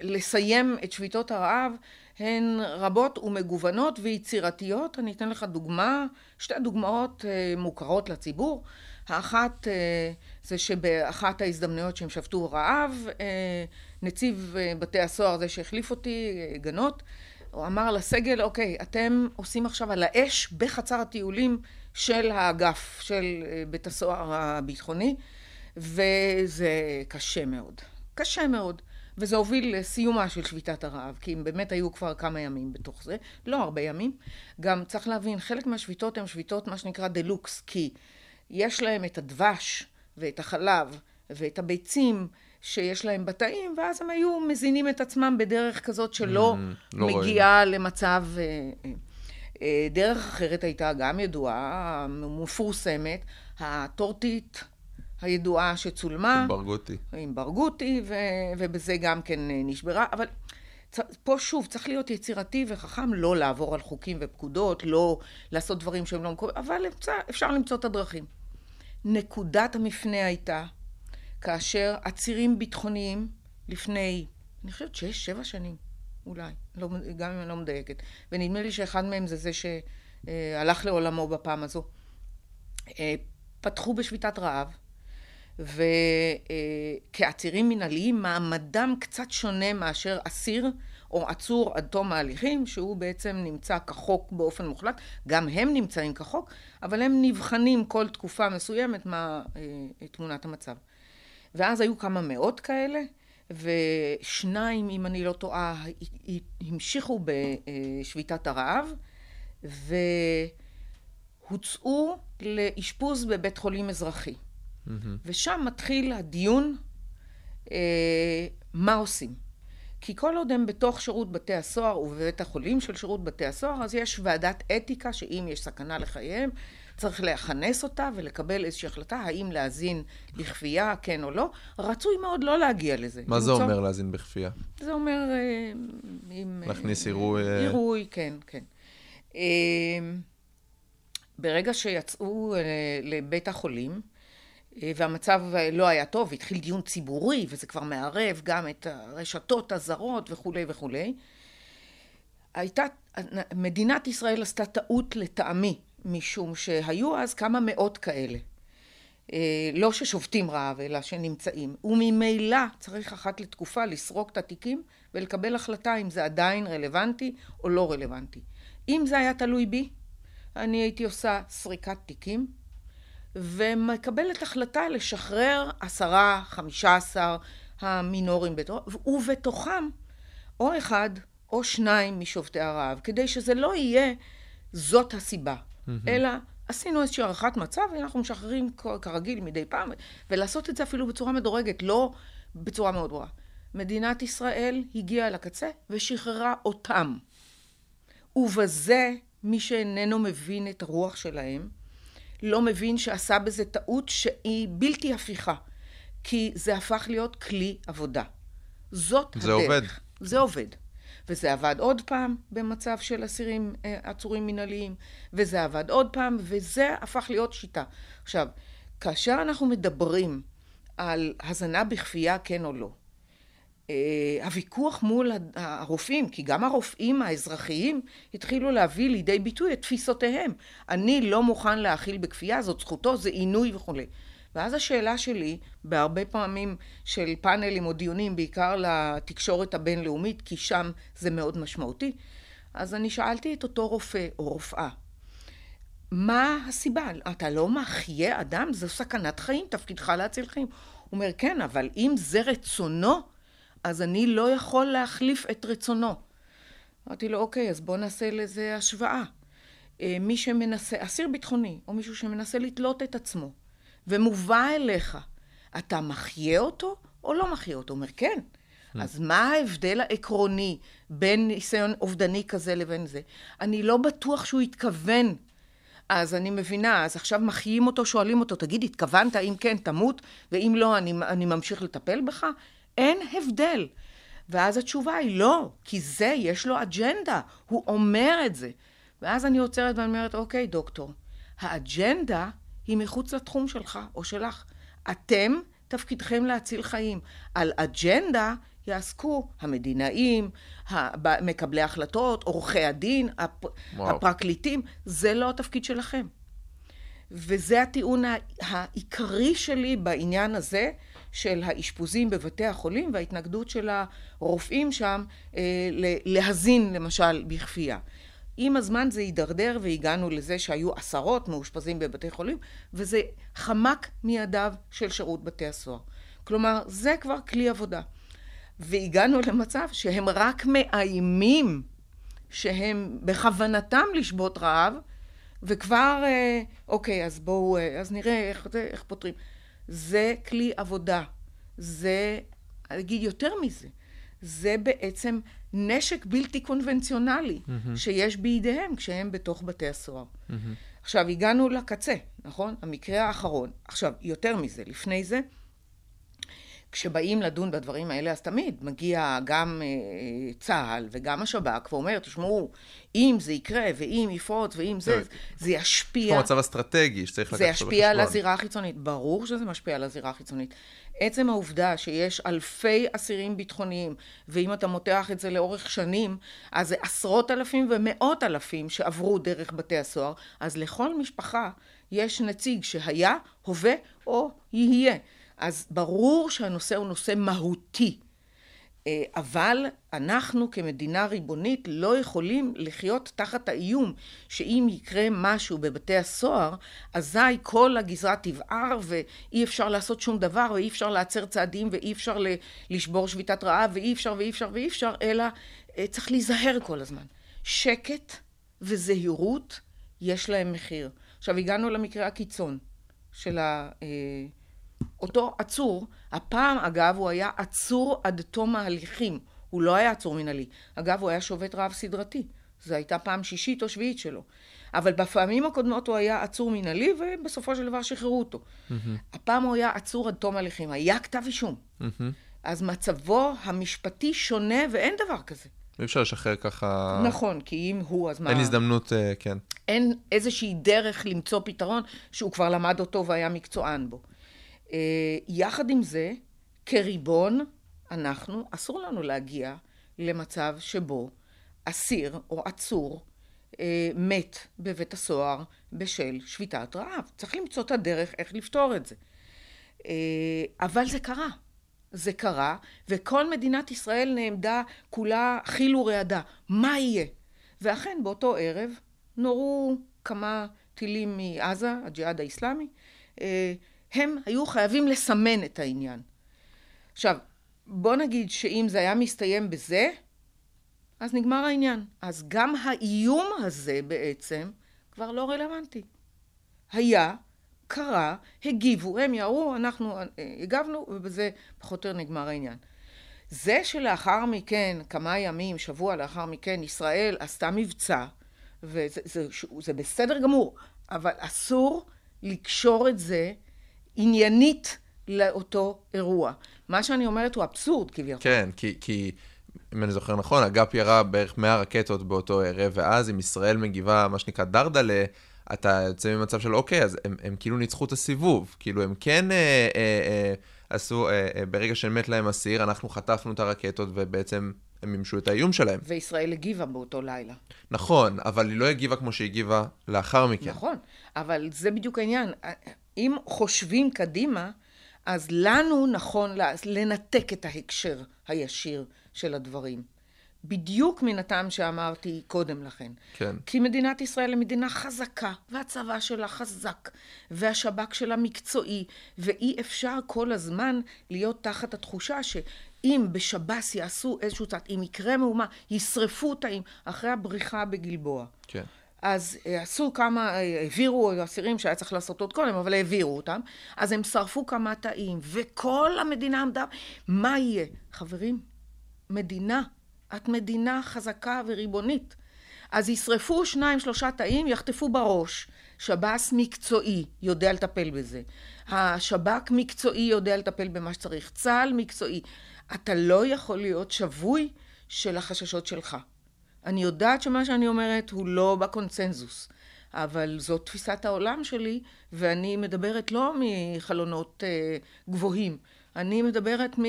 לסיים את שביתות הרעב הן רבות ומגוונות ויצירתיות. אני אתן לך דוגמה, שתי דוגמאות אה, מוכרות לציבור. האחת אה, זה שבאחת ההזדמנויות שהם שבתו רעב, אה, נציב בתי הסוהר, זה שהחליף אותי, גנות, הוא אמר לסגל, אוקיי, אתם עושים עכשיו על האש בחצר הטיולים של האגף של בית הסוהר הביטחוני, וזה קשה מאוד. קשה מאוד. וזה הוביל לסיומה של שביתת הרעב, כי הם באמת היו כבר כמה ימים בתוך זה, לא הרבה ימים. גם צריך להבין, חלק מהשביתות הן שביתות מה שנקרא דה-לוקס, כי יש להם את הדבש ואת החלב ואת הביצים שיש להם בתאים, ואז הם היו מזינים את עצמם בדרך כזאת שלא Mm, לא מגיעה רואים. למצב... אה, אה, אה, דרך אחרת הייתה גם ידועה, מפורסמת, הטורטית הידועה שצולמה. ברגותי. עם ברגותי, ו, ובזה גם כן נשברה, אבל פה שוב, צריך להיות יצירתי וחכם, לא לעבור על חוקים ופקודות, לא לעשות דברים שהם לא מקובלים, אבל אפשר, אפשר למצוא את הדרכים. נקודת המפנה הייתה כאשר עצירים ביטחוניים לפני, אני חושבת שש, שבע שנים, אולי, לא, גם אם אני לא מדייקת, ונדמה לי שאחד מהם זה זה שהלך לעולמו בפעם הזו, פתחו בשביתת רעב, וכעצירים מנהליים מעמדם קצת שונה מאשר אסיר או עצור עד תום ההליכים, שהוא בעצם נמצא כחוק באופן מוחלט, גם הם נמצאים כחוק, אבל הם נבחנים כל תקופה מסוימת מה אה, תמונת המצב. ואז היו כמה מאות כאלה, ושניים, אם אני לא טועה, המשיכו בשביתת הרעב, והוצאו לאשפוז בבית חולים אזרחי. ושם מתחיל הדיון אה, מה עושים. כי כל עוד הם בתוך שירות בתי הסוהר ובבית החולים של שירות בתי הסוהר, אז יש ועדת אתיקה שאם יש סכנה לחייהם, צריך לכנס אותה ולקבל איזושהי החלטה האם להאזין בכפייה, כן או לא. רצוי מאוד לא להגיע לזה. מה זה אומר להאזין בכפייה? זה אומר... אה. אה, להכניס עירוי, אה, עירוי, כן, כן. אה, ברגע שיצאו לבית החולים, והמצב אה, לא היה טוב, התחיל דיון ציבורי, וזה כבר מערב גם את הרשתות הזרות וכולי וכולי, הייתה, מדינת ישראל עשתה טעות לטעמי, משום שהיו אז כמה מאות כאלה. אה, לא ששובתים רעב, אלא שנמצאים. וממילא צריך אחת לתקופה לסרוק את התיקים ולקבל החלטה אם זה עדיין רלוונטי או לא רלוונטי. אם זה היה תלוי בי, אני הייתי עושה סריקת תיקים ומקבלת החלטה לשחרר עשרה, חמישה עשר המינורים, ובתוכם או אחד או שניים משובתי הרעב, כדי שזה לא יהיה זאת הסיבה, אלא עשינו איזושהי הערכת מצב ואנחנו משחררים כרגיל מדי פעם, ולעשות את זה אפילו בצורה מדורגת, לא בצורה מאוד ברורה. מדינת ישראל הגיעה לקצה ושחררה אותם. ובזה מי שאיננו מבין את הרוח שלהם, לא מבין שעשה בזה טעות שהיא בלתי הפיכה, כי זה הפך להיות כלי עבודה. זאת זה הדרך. עובד. זה עובד. וזה עבד עוד פעם במצב של אסירים אה, עצורים מינהליים, וזה עבד עוד פעם, וזה הפך להיות שיטה. עכשיו, כאשר אנחנו מדברים על הזנה בכפייה, כן או לא, הוויכוח מול הרופאים, כי גם הרופאים האזרחיים התחילו להביא לידי ביטוי את תפיסותיהם. אני לא מוכן להאכיל בכפייה, זאת זכותו, זה עינוי וכולי. ואז השאלה שלי, בהרבה פעמים של פאנלים או דיונים, בעיקר לתקשורת הבינלאומית, כי שם זה מאוד משמעותי, אז אני שאלתי את אותו רופא או רופאה, מה הסיבה? אתה לא מחיה אדם? זו סכנת חיים, תפקידך להציל חיים. הוא אומר, כן, אבל אם זה רצונו, אז אני לא יכול להחליף את רצונו. אמרתי לו, אוקיי, אז בוא נעשה לזה השוואה. אה, מי שמנסה, אסיר ביטחוני, או מישהו שמנסה לתלות את עצמו, ומובא אליך, אתה מחיה אותו או לא מחיה אותו? הוא אומר, כן. אז מה ההבדל העקרוני בין ניסיון אובדני כזה לבין זה? אני לא בטוח שהוא התכוון. אז אני מבינה, אז עכשיו מחיים אותו, שואלים אותו, תגיד, התכוונת? אם כן, תמות, ואם לא, אני, אני ממשיך לטפל בך? אין הבדל. ואז התשובה היא לא, כי זה, יש לו אג'נדה, הוא אומר את זה. ואז אני עוצרת ואני אומרת, אוקיי, דוקטור, האג'נדה היא מחוץ לתחום שלך או שלך. אתם, תפקידכם להציל חיים. על אג'נדה יעסקו המדינאים, מקבלי החלטות, עורכי הדין, הפ... וואו. הפרקליטים, זה לא התפקיד שלכם. וזה הטיעון העיקרי שלי בעניין הזה של האשפוזים בבתי החולים וההתנגדות של הרופאים שם אה, להזין למשל בכפייה. עם הזמן זה הידרדר והגענו לזה שהיו עשרות מאושפזים בבתי חולים וזה חמק מידיו של שירות בתי הסוהר. כלומר, זה כבר כלי עבודה. והגענו למצב שהם רק מאיימים שהם בכוונתם לשבות רעב, וכבר, אה, אוקיי, אז בואו, אה, אז נראה איך, איך פותרים. זה כלי עבודה. זה, אגיד יותר מזה, זה בעצם נשק בלתי קונבנציונלי mm-hmm. שיש בידיהם כשהם בתוך בתי הסוהר. Mm-hmm. עכשיו, הגענו לקצה, נכון? המקרה האחרון. עכשיו, יותר מזה, לפני זה, כשבאים לדון בדברים האלה, אז תמיד מגיע גם אה, צה"ל וגם השב"כ ואומר, תשמעו, אם זה יקרה, ואם יפרוץ, ואם זה, טוב. זה יש ישפיע. פה מצב אסטרטגי שצריך לקחת זה אותו ישפיע על בחשבון. הזירה החיצונית. ברור שזה משפיע על הזירה החיצונית. עצם העובדה שיש אלפי אסירים ביטחוניים, ואם אתה מותח את זה לאורך שנים, אז זה עשרות אלפים ומאות אלפים שעברו דרך בתי הסוהר, אז לכל משפחה יש נציג שהיה, הווה או יהיה. אז ברור שהנושא הוא נושא מהותי. אה, אבל אנחנו כמדינה ריבונית לא יכולים לחיות תחת האיום שאם יקרה משהו בבתי הסוהר, אזי כל הגזרה תבער ואי אפשר לעשות שום דבר ואי אפשר לעצר צעדים ואי אפשר לשבור שביתת רעב ואי אפשר ואי אפשר ואי אפשר, אלא אה, צריך להיזהר כל הזמן. שקט וזהירות יש להם מחיר. עכשיו הגענו למקרה הקיצון של ה... אותו עצור, הפעם אגב הוא היה עצור עד תום ההליכים, הוא לא היה עצור מנהלי. אגב, הוא היה שובת רעב סדרתי. זו הייתה פעם שישית או שביעית שלו. אבל בפעמים הקודמות הוא היה עצור מנהלי, ובסופו של דבר שחררו אותו. הפעם הוא היה עצור עד תום הליכים. היה כתב אישום. אז מצבו המשפטי שונה, ואין דבר כזה. אי אפשר לשחרר ככה... נכון, כי אם הוא, אז מה... אין הזדמנות, אה, כן. אין איזושהי דרך למצוא פתרון שהוא כבר למד אותו והיה מקצוען בו. אה, יחד עם זה, כריבון, אנחנו, אסור לנו להגיע למצב שבו אסיר או עצור אה, מת בבית הסוהר בשל שביתת רעב. צריך למצוא את הדרך איך לפתור את זה. אה, אבל זה קרה. זה קרה, וכל מדינת ישראל נעמדה כולה חיל ורעדה. מה יהיה? ואכן, באותו ערב נורו כמה טילים מעזה, הג'יהאד האיסלאמי. הם היו חייבים לסמן את העניין. עכשיו, בוא נגיד שאם זה היה מסתיים בזה, אז נגמר העניין. אז גם האיום הזה בעצם כבר לא רלוונטי. היה, קרה, הגיבו, הם ירו, אנחנו אה, הגבנו, ובזה פחות או יותר נגמר העניין. זה שלאחר מכן, כמה ימים, שבוע לאחר מכן, ישראל עשתה מבצע, וזה זה, זה בסדר גמור, אבל אסור לקשור את זה עניינית לאותו אירוע. מה שאני אומרת הוא אבסורד כביכול. כן, כי, כי אם אני זוכר נכון, אג"פ ירה בערך 100 רקטות באותו ערב, ואז אם ישראל מגיבה, מה שנקרא דרדלה, אתה יוצא ממצב של אוקיי, אז הם, הם כאילו ניצחו את הסיבוב. כאילו הם כן אה, אה, אה, עשו, אה, אה, ברגע שמת להם אסיר, אנחנו חטפנו את הרקטות ובעצם הם מימשו את האיום שלהם. וישראל הגיבה באותו לילה. נכון, אבל היא לא הגיבה כמו שהיא הגיבה לאחר מכן. נכון, אבל זה בדיוק העניין. אם חושבים קדימה, אז לנו נכון לנתק את ההקשר הישיר של הדברים. בדיוק מן הטעם שאמרתי קודם לכן. כן. כי מדינת ישראל היא מדינה חזקה, והצבא שלה חזק, והשב"כ שלה מקצועי, ואי אפשר כל הזמן להיות תחת התחושה שאם בשב"ס יעשו איזשהו צעד, אם יקרה מהומה, ישרפו תאים אחרי הבריחה בגלבוע. כן. אז אה, עשו כמה, אה, העבירו אסירים שהיה צריך לעשות עוד קודם, אבל העבירו אותם. אז הם שרפו כמה תאים, וכל המדינה עמדה, מה יהיה? חברים, מדינה, את מדינה חזקה וריבונית. אז ישרפו שניים, שלושה תאים, יחטפו בראש. שב"ס מקצועי יודע לטפל בזה. השב"כ מקצועי יודע לטפל במה שצריך. צה"ל מקצועי. אתה לא יכול להיות שבוי של החששות שלך. אני יודעת שמה שאני אומרת הוא לא בקונצנזוס, אבל זאת תפיסת העולם שלי, ואני מדברת לא מחלונות אה, גבוהים, אני מדברת מ...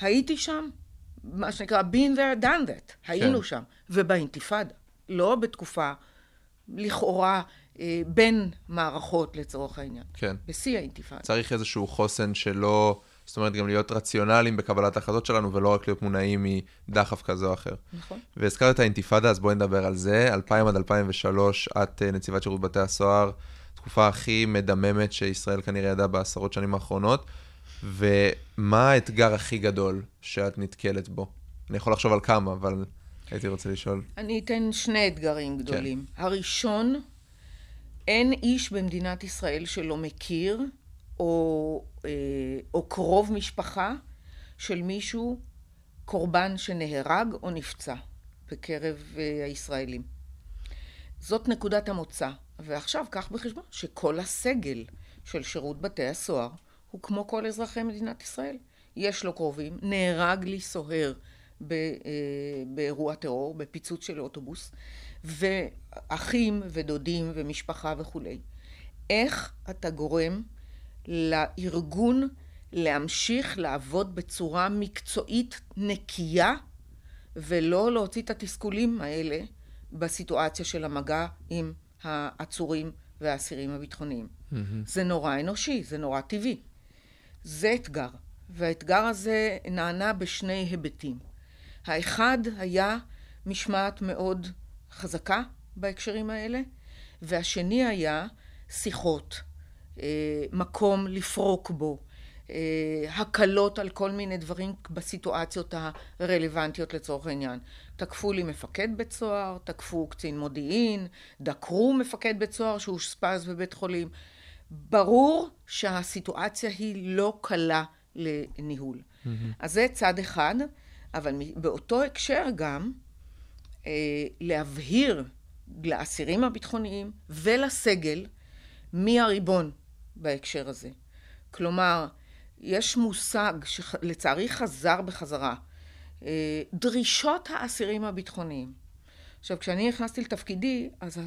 הייתי שם, מה שנקרא been there, done that, היינו שם, ובאינתיפאדה, לא בתקופה לכאורה אה, בין מערכות לצורך העניין, כן. בשיא האינתיפאדה. צריך איזשהו חוסן שלא, זאת אומרת, גם להיות רציונליים בקבלת ההחלטות שלנו, ולא רק להיות מונעים מדחף כזה או אחר. נכון. והזכרת את האינתיפאדה, אז בואי נדבר על זה. 2000 עד 2003, את אה, נציבת שירות בתי הסוהר, תקופה הכי מדממת שישראל כנראה ידעה בעשרות שנים האחרונות. ומה האתגר הכי גדול שאת נתקלת בו? אני יכול לחשוב על כמה, אבל הייתי רוצה לשאול. אני אתן שני אתגרים גדולים. כן. הראשון, אין איש במדינת ישראל שלא מכיר, או, אה, או קרוב משפחה של מישהו, קורבן שנהרג או נפצע בקרב אה, הישראלים. זאת נקודת המוצא. ועכשיו קח בחשבון שכל הסגל של שירות בתי הסוהר הוא כמו כל אזרחי מדינת ישראל. יש לו קרובים, נהרג לי סוהר באירוע טרור, בפיצוץ של אוטובוס, ואחים ודודים ומשפחה וכולי. איך אתה גורם לארגון להמשיך לעבוד בצורה מקצועית נקייה ולא להוציא את התסכולים האלה בסיטואציה של המגע עם העצורים והאסירים הביטחוניים. Mm-hmm. זה נורא אנושי, זה נורא טבעי. זה אתגר, והאתגר הזה נענה בשני היבטים. האחד היה משמעת מאוד חזקה בהקשרים האלה, והשני היה שיחות, מקום לפרוק בו, אה, הקלות על כל מיני דברים בסיטואציות הרלוונטיות לצורך העניין. תקפו לי מפקד בית סוהר, תקפו קצין מודיעין, דקרו מפקד בית סוהר שאושפז בבית חולים. ברור שהסיטואציה היא לא קלה לניהול. Mm-hmm. אז זה צד אחד. אבל באותו הקשר גם אה, להבהיר לאסירים הביטחוניים ולסגל מי הריבון בהקשר הזה. כלומר, יש מושג שלצערי חזר בחזרה, אה, דרישות האסירים הביטחוניים. עכשיו, כשאני נכנסתי לתפקידי, אז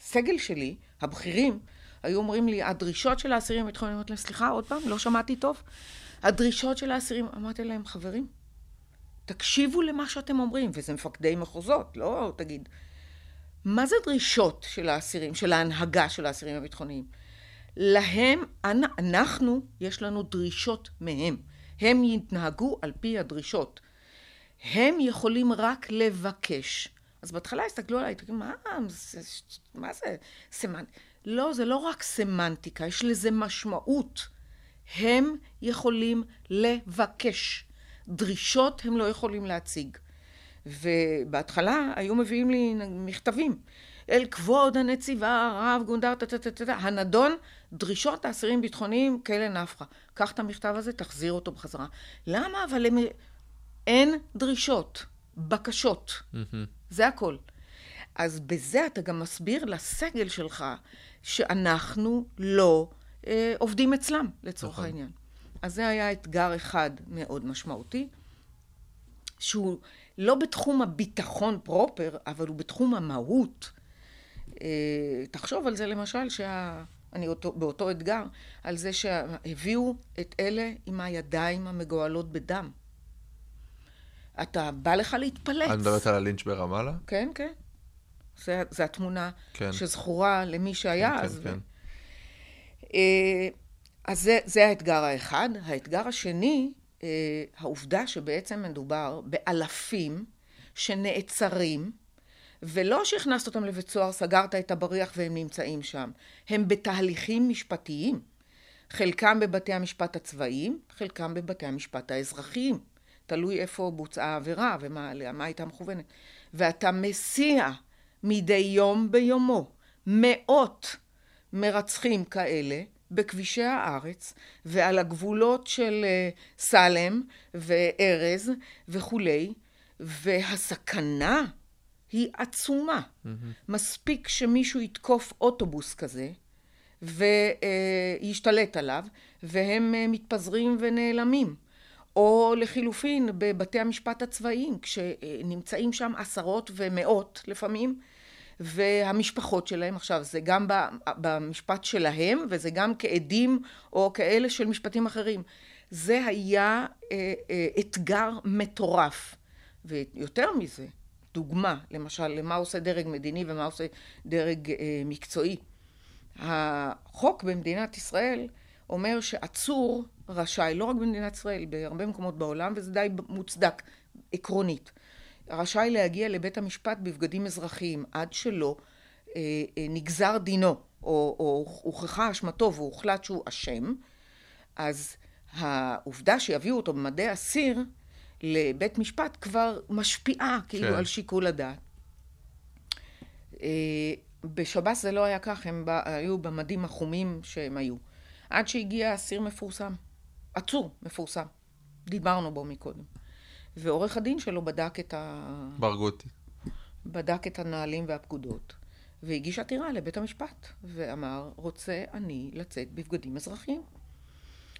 הסגל שלי, הבכירים, היו אומרים לי, הדרישות של האסירים הביטחוניים, אמרתי להם, סליחה, עוד פעם, לא שמעתי טוב. הדרישות של האסירים, אמרתי להם, חברים, תקשיבו למה שאתם אומרים, וזה מפקדי מחוזות, לא תגיד. מה זה דרישות של האסירים, של ההנהגה של האסירים הביטחוניים? להם, אנ- אנחנו, יש לנו דרישות מהם. הם יתנהגו על פי הדרישות. הם יכולים רק לבקש. אז בהתחלה הסתכלו עליי, תגידו, מה, מה זה סמנטיקה? לא, זה לא רק סמנטיקה, יש לזה משמעות. הם יכולים לבקש. דרישות הם לא יכולים להציג. ובהתחלה היו מביאים לי מכתבים. אל כבוד הנציבה, הרב גונדר, טה-טה-טה-טה, הנדון, דרישות האסירים ביטחוניים, כאלה נפחא. קח את המכתב הזה, תחזיר אותו בחזרה. למה? אבל הם... אין דרישות, בקשות. זה הכל. אז בזה אתה גם מסביר לסגל שלך שאנחנו לא אה, עובדים אצלם, לצורך נכון. העניין. אז זה היה אתגר אחד מאוד משמעותי, שהוא לא בתחום הביטחון פרופר, אבל הוא בתחום המהות. אה, תחשוב על זה למשל, שה... אני אותו, באותו אתגר, על זה שהביאו את אלה עם הידיים המגואלות בדם. אתה בא לך להתפלץ. את מדברת על הלינץ' ברמאללה? כן, כן. זה, זה התמונה כן. שזכורה למי שהיה כן, אז. כן. אה, אז זה, זה האתגר האחד. האתגר השני, אה, העובדה שבעצם מדובר באלפים שנעצרים, ולא שהכנסת אותם לבית סוהר, סגרת את הבריח והם נמצאים שם. הם בתהליכים משפטיים. חלקם בבתי המשפט הצבאיים, חלקם בבתי המשפט האזרחיים. תלוי איפה בוצעה העבירה ומה הייתה מכוונת. ואתה מסיע מדי יום ביומו מאות מרצחים כאלה בכבישי הארץ ועל הגבולות של אה, סלם וארז וכולי, והסכנה היא עצומה. מספיק שמישהו יתקוף אוטובוס כזה וישתלט עליו, והם אה, מתפזרים ונעלמים. או לחילופין בבתי המשפט הצבאיים, כשנמצאים שם עשרות ומאות לפעמים, והמשפחות שלהם, עכשיו זה גם במשפט שלהם וזה גם כעדים או כאלה של משפטים אחרים. זה היה אה, אה, אתגר מטורף. ויותר מזה, דוגמה, למשל, למה עושה דרג מדיני ומה עושה דרג אה, מקצועי. החוק במדינת ישראל אומר שעצור רשאי, לא רק במדינת ישראל, בהרבה מקומות בעולם, וזה די מוצדק עקרונית, רשאי להגיע לבית המשפט בבגדים אזרחיים עד שלא אה, אה, נגזר דינו, או, או הוכחה אשמתו והוחלט שהוא אשם, אז העובדה שיביאו אותו במדי אסיר לבית משפט כבר משפיעה כאילו כן. על שיקול הדעת. אה, בשב"ס זה לא היה כך, הם בא, היו במדים החומים שהם היו. עד שהגיע אסיר מפורסם, עצור מפורסם, דיברנו בו מקודם. ועורך הדין שלו בדק את, ה... ברגותי. בדק את הנהלים והפקודות, והגיש עתירה לבית המשפט, ואמר, רוצה אני לצאת בבגדים אזרחיים.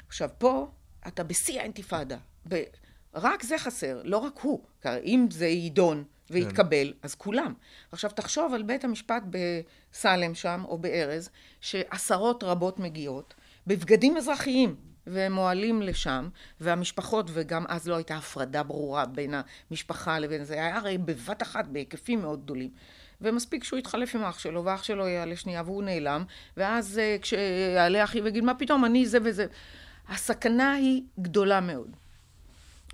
עכשיו, פה אתה בשיא האינתיפאדה. רק זה חסר, לא רק הוא. כי אם זה יידון ויתקבל, כן. אז כולם. עכשיו, תחשוב על בית המשפט בסלם שם, או בארז, שעשרות רבות מגיעות, בבגדים אזרחיים, והם מועלים לשם, והמשפחות, וגם אז לא הייתה הפרדה ברורה בין המשפחה לבין זה, היה הרי בבת אחת בהיקפים מאוד גדולים. ומספיק שהוא יתחלף עם אח שלו, ואח שלו יעלה שנייה והוא נעלם, ואז אה, כשיעלה אחי ויגיד, מה פתאום, אני זה וזה. הסכנה היא גדולה מאוד.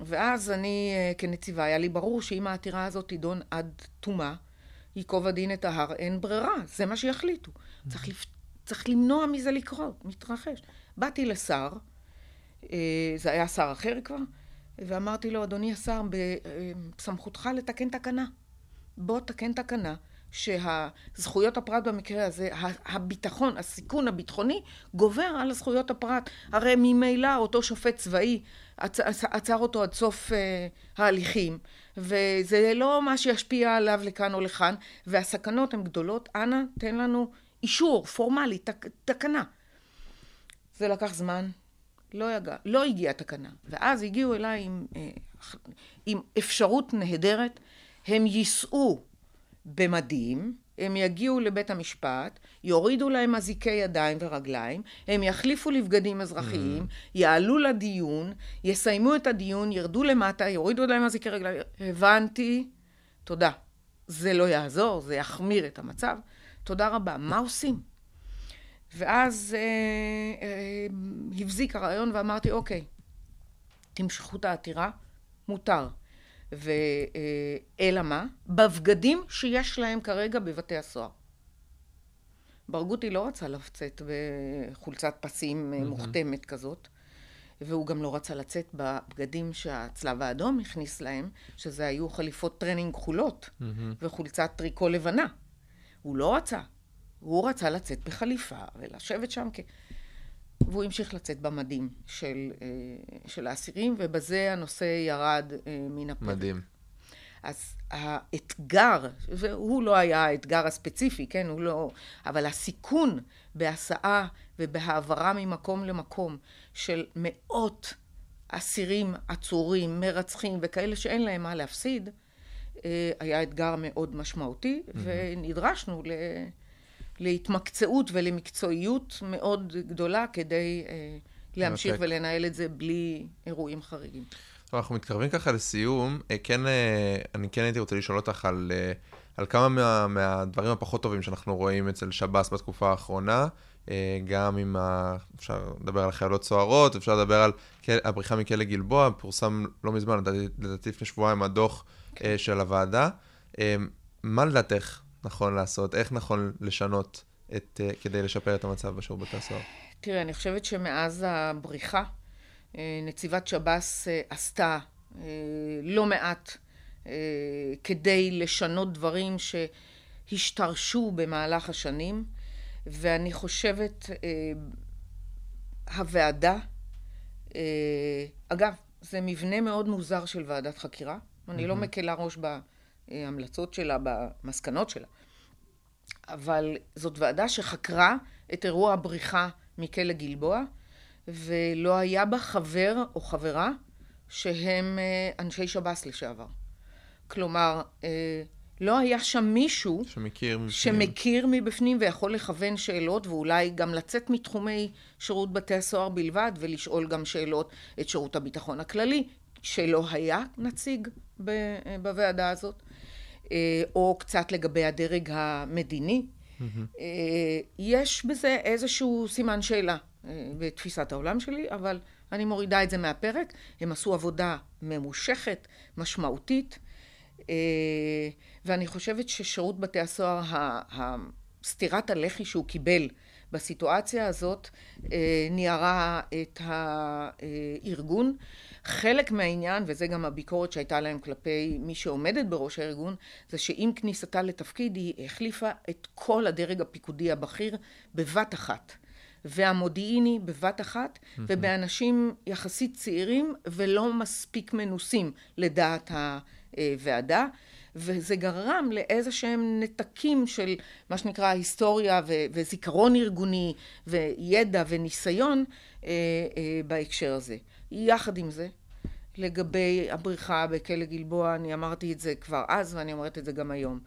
ואז אני אה, כנציבה, היה לי ברור שאם העתירה הזאת תידון עד תומה, ייקוב הדין את ההר, אין ברירה, זה מה שיחליטו. צריך, לפ... צריך למנוע מזה לקרות, מתרחש. באתי לשר, אה, זה היה שר אחר כבר, ואמרתי לו, אדוני השר, בסמכותך לתקן תקנה. בוא תקן תקנה שהזכויות הפרט במקרה הזה, הביטחון, הסיכון הביטחוני, גובר על הזכויות הפרט. הרי ממילא אותו שופט צבאי עצ, עצ, עצר אותו עד סוף אה, ההליכים, וזה לא מה שישפיע עליו לכאן או לכאן, והסכנות הן גדולות, אנא תן לנו אישור פורמלי, תק, תקנה. זה לקח זמן, לא, יגע, לא הגיעה תקנה. ואז הגיעו אליי עם, אה, עם אפשרות נהדרת, הם ייסעו במדים, הם יגיעו לבית המשפט, יורידו להם אזיקי ידיים ורגליים, הם יחליפו לבגדים אזרחיים, יעלו לדיון, יסיימו את הדיון, ירדו למטה, יורידו להם אזיקי רגליים. הבנתי, תודה. זה לא יעזור, זה יחמיר את המצב. תודה רבה. מה עושים? ואז אה, אה, הבזיק הרעיון ואמרתי, אוקיי, תמשכו את העתירה, מותר. ואלא מה? בבגדים שיש להם כרגע בבתי הסוהר. ברגותי לא רצה לצאת בחולצת פסים mm-hmm. מוכתמת כזאת, והוא גם לא רצה לצאת בבגדים שהצלב האדום הכניס להם, שזה היו חליפות טרנינג כחולות mm-hmm. וחולצת טריקו לבנה. הוא לא רצה. הוא רצה לצאת בחליפה ולשבת שם כ... והוא המשיך לצאת במדים של, אה, של האסירים, ובזה הנושא ירד אה, מן הפרק. מדהים. אז האתגר, והוא לא היה האתגר הספציפי, כן, הוא לא... אבל הסיכון בהסעה ובהעברה ממקום למקום של מאות אסירים עצורים, מרצחים וכאלה שאין להם מה להפסיד, אה, היה אתגר מאוד משמעותי, mm-hmm. ונדרשנו ל... להתמקצעות ולמקצועיות מאוד גדולה כדי אה, להמשיך okay. ולנהל את זה בלי אירועים חריגים. טוב, אנחנו מתקרבים ככה לסיום. אה, כן, אה, אני כן הייתי רוצה לשאול אותך על, על כמה מה, מהדברים הפחות טובים שאנחנו רואים אצל שב"ס בתקופה האחרונה. גם עם ה... אפשר לדבר על החיילות סוהרות, אפשר לדבר על הבריחה מכלא גלבוע, פורסם לא מזמן, לדעתי לפני שבועיים, הדוח. אה, של הוועדה. מה לדעתך נכון לעשות? איך נכון לשנות את, uh, כדי לשפר את המצב בשירות בתי הסוהר? תראה, אני חושבת שמאז הבריחה, uh, נציבת שב"ס uh, עשתה לא מעט כדי לשנות דברים שהשתרשו במהלך השנים, ואני חושבת, הוועדה, אגב, זה מבנה מאוד מוזר של ועדת חקירה, אני לא מקלה ראש ב... ההמלצות שלה, במסקנות שלה. אבל זאת ועדה שחקרה את אירוע הבריחה מכלא גלבוע, ולא היה בה חבר או חברה שהם אה, אנשי שב"ס לשעבר. כלומר, אה, לא היה שם מישהו שמכיר מבפנים. שמכיר מבפנים ויכול לכוון שאלות ואולי גם לצאת מתחומי שירות בתי הסוהר בלבד ולשאול גם שאלות את שירות הביטחון הכללי, שלא היה נציג בוועדה הזאת. אה, או קצת לגבי הדרג המדיני. Mm-hmm. יש בזה איזשהו סימן שאלה אה, בתפיסת העולם שלי, אבל אני מורידה את זה מהפרק. הם עשו עבודה ממושכת, משמעותית, ואני חושבת ששירות בתי הסוהר, סטירת הלחי שהוא קיבל בסיטואציה הזאת, ניערה את הארגון. חלק מהעניין, וזה גם הביקורת שהייתה להם כלפי מי שעומדת בראש הארגון, זה שעם כניסתה לתפקיד היא החליפה את כל הדרג הפיקודי הבכיר בבת אחת. והמודיעיני בבת אחת, mm-hmm. ובאנשים יחסית צעירים ולא מספיק מנוסים לדעת הוועדה. וזה גרם לאיזה שהם נתקים של מה שנקרא היסטוריה ו- וזיכרון ארגוני וידע וניסיון אה, אה, בהקשר הזה. יחד עם זה, לגבי הבריחה בכלא גלבוע, אני אמרתי את זה כבר אז ואני אומרת את זה גם היום.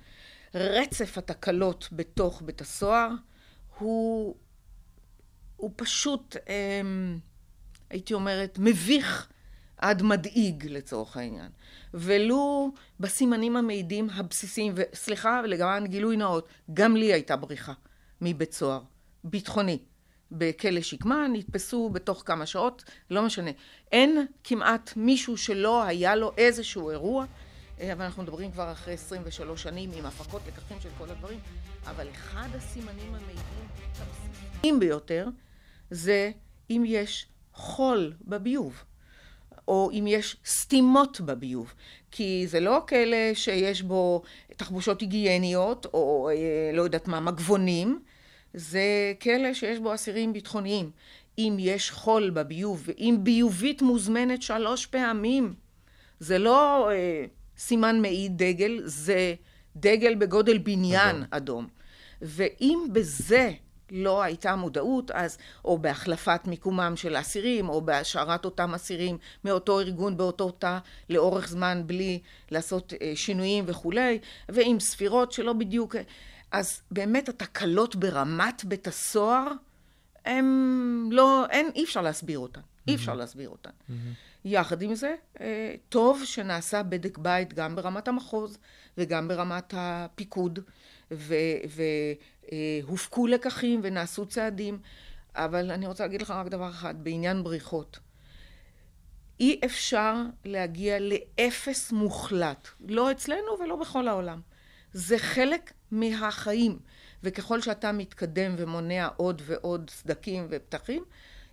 רצף התקלות בתוך בית הסוהר הוא, הוא פשוט, אמ, הייתי אומרת, מביך עד מדאיג לצורך העניין. ולו בסימנים המעידים הבסיסיים, וסליחה, לגמרי גילוי נאות, גם לי הייתה בריחה מבית סוהר, ביטחוני. בכלא שקמה, נתפסו בתוך כמה שעות, לא משנה. אין כמעט מישהו שלא היה לו איזשהו אירוע, אה, אבל אנחנו מדברים כבר אחרי 23 שנים עם הפקות לקחים של כל הדברים, אבל אחד הסימנים המעידים הבסיסיים ביותר זה אם יש חול בביוב. או אם יש סתימות בביוב, כי זה לא כאלה שיש בו תחבושות היגייניות, או אה, לא יודעת מה, מגבונים, זה כלא שיש בו אסירים ביטחוניים. אם יש חול בביוב, ואם ביובית מוזמנת שלוש פעמים, זה לא אה, סימן מעיד דגל, זה דגל בגודל בניין אדום. אדום. ואם בזה לא הייתה מודעות, אז או בהחלפת מיקומם של האסירים, או בהשארת אותם אסירים מאותו ארגון באותו תא לאורך זמן בלי לעשות אה, שינויים וכולי, ועם ספירות שלא בדיוק... אז באמת התקלות ברמת בית הסוהר, הם לא, אין, אי אפשר להסביר אותן. אי אפשר להסביר אותן. יחד עם זה, אה, טוב שנעשה בדק בית גם ברמת המחוז וגם ברמת הפיקוד, והופקו לקחים ונעשו צעדים, אבל אני רוצה להגיד לך רק דבר אחד, בעניין בריחות. אי אפשר להגיע לאפס מוחלט, לא אצלנו ולא בכל העולם. זה חלק מהחיים, וככל שאתה מתקדם ומונע עוד ועוד סדקים ופתחים,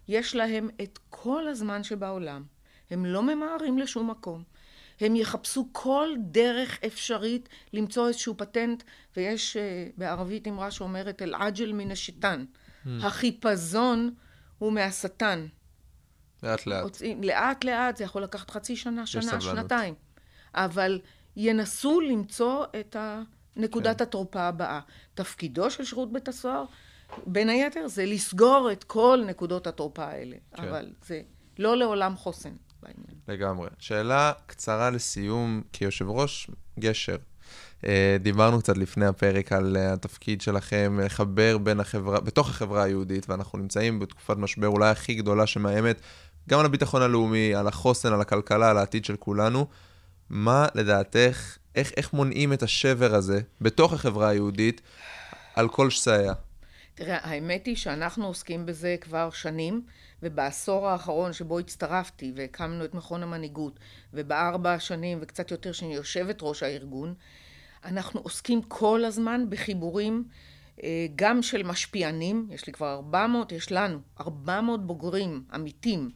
יש להם את כל הזמן שבעולם. הם לא ממהרים לשום מקום. הם יחפשו כל דרך אפשרית למצוא איזשהו פטנט, ויש uh, בערבית אמרה שאומרת אל-עג'ל מן השיטן. Mm. החיפזון הוא מהשטן. לאט לאט. הוצאים, לאט לאט, זה יכול לקחת חצי שנה, שנה, סבלנות. שנתיים. אבל ינסו למצוא את נקודת כן. התורפה הבאה. תפקידו של שירות בית הסוהר, בין היתר, זה לסגור את כל נקודות התורפה האלה. כן. אבל זה לא לעולם חוסן בעניין. לגמרי. שאלה קצרה לסיום, כיושב ראש גשר. אה, דיברנו קצת לפני הפרק על אה, התפקיד שלכם לחבר בין החברה, בתוך החברה היהודית, ואנחנו נמצאים בתקופת משבר אולי הכי גדולה שמאיימת גם על הביטחון הלאומי, על החוסן, על הכלכלה, על העתיד של כולנו. מה לדעתך, איך, איך מונעים את השבר הזה בתוך החברה היהודית על כל שסעיה? תראה, האמת היא שאנחנו עוסקים בזה כבר שנים, ובעשור האחרון שבו הצטרפתי והקמנו את מכון המנהיגות, ובארבע השנים וקצת יותר שאני יושבת ראש הארגון, אנחנו עוסקים כל הזמן בחיבורים אה, גם של משפיענים, יש לי כבר 400, יש לנו 400 בוגרים עמיתים,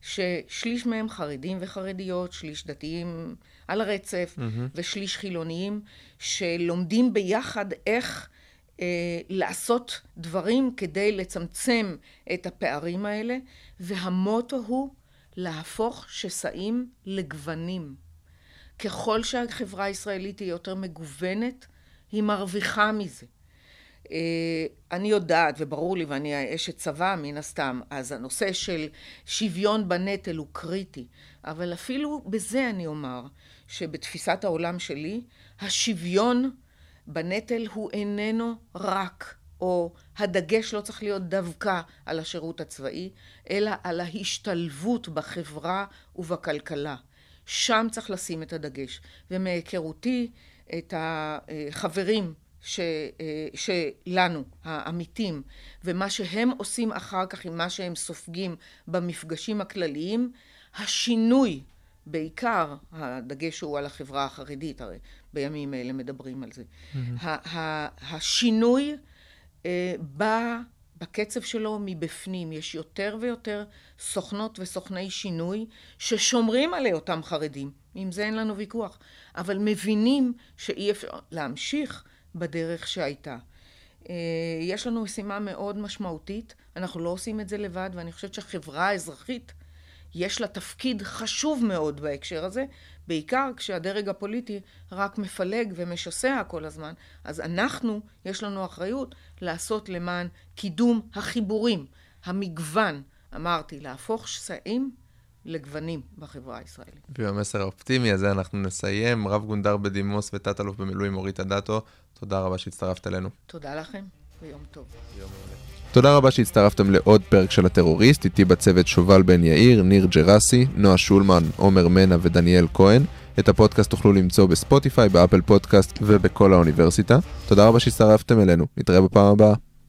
ששליש מהם חרדים וחרדיות, שליש דתיים על הרצף, mm-hmm. ושליש חילוניים, שלומדים ביחד איך אה, לעשות דברים כדי לצמצם את הפערים האלה, והמוטו הוא להפוך שסעים לגוונים. ככל שהחברה הישראלית היא יותר מגוונת, היא מרוויחה מזה. אה, אני יודעת, וברור לי, ואני אשת צבא מן הסתם, אז הנושא של שוויון בנטל הוא קריטי, אבל אפילו בזה אני אומר, שבתפיסת העולם שלי, השוויון בנטל הוא איננו רק, או הדגש לא צריך להיות דווקא על השירות הצבאי, אלא על ההשתלבות בחברה ובכלכלה. שם צריך לשים את הדגש. ומהיכרותי את החברים ש, שלנו, העמיתים, ומה שהם עושים אחר כך עם מה שהם סופגים במפגשים הכלליים, השינוי, בעיקר הדגש הוא על החברה החרדית, הרי בימים אלה מדברים על זה. Mm-hmm. השינוי אה, בא בקצב שלו מבפנים. יש יותר ויותר סוכנות וסוכני שינוי ששומרים על אותם חרדים. עם זה אין לנו ויכוח. אבל מבינים שאי אפשר להמשיך בדרך שהייתה. אה, יש לנו משימה מאוד משמעותית, אנחנו לא עושים את זה לבד, ואני חושבת שהחברה האזרחית, יש לה תפקיד חשוב מאוד בהקשר הזה, בעיקר כשהדרג הפוליטי רק מפלג ומשסע כל הזמן. אז אנחנו, יש לנו אחריות לעשות למען קידום החיבורים, המגוון, אמרתי, להפוך שסעים לגוונים בחברה הישראלית. ובמסר האופטימי הזה אנחנו נסיים. רב גונדר בדימוס ותת-אלוף במילואים אורית אדטו, תודה רבה שהצטרפת אלינו. תודה לכם, ויום טוב. תודה רבה שהצטרפתם לעוד פרק של הטרוריסט, איתי בצוות שובל בן יאיר, ניר ג'רסי, נועה שולמן, עומר מנה ודניאל כהן. את הפודקאסט תוכלו למצוא בספוטיפיי, באפל פודקאסט ובכל האוניברסיטה. תודה רבה שהצטרפתם אלינו, נתראה בפעם הבאה.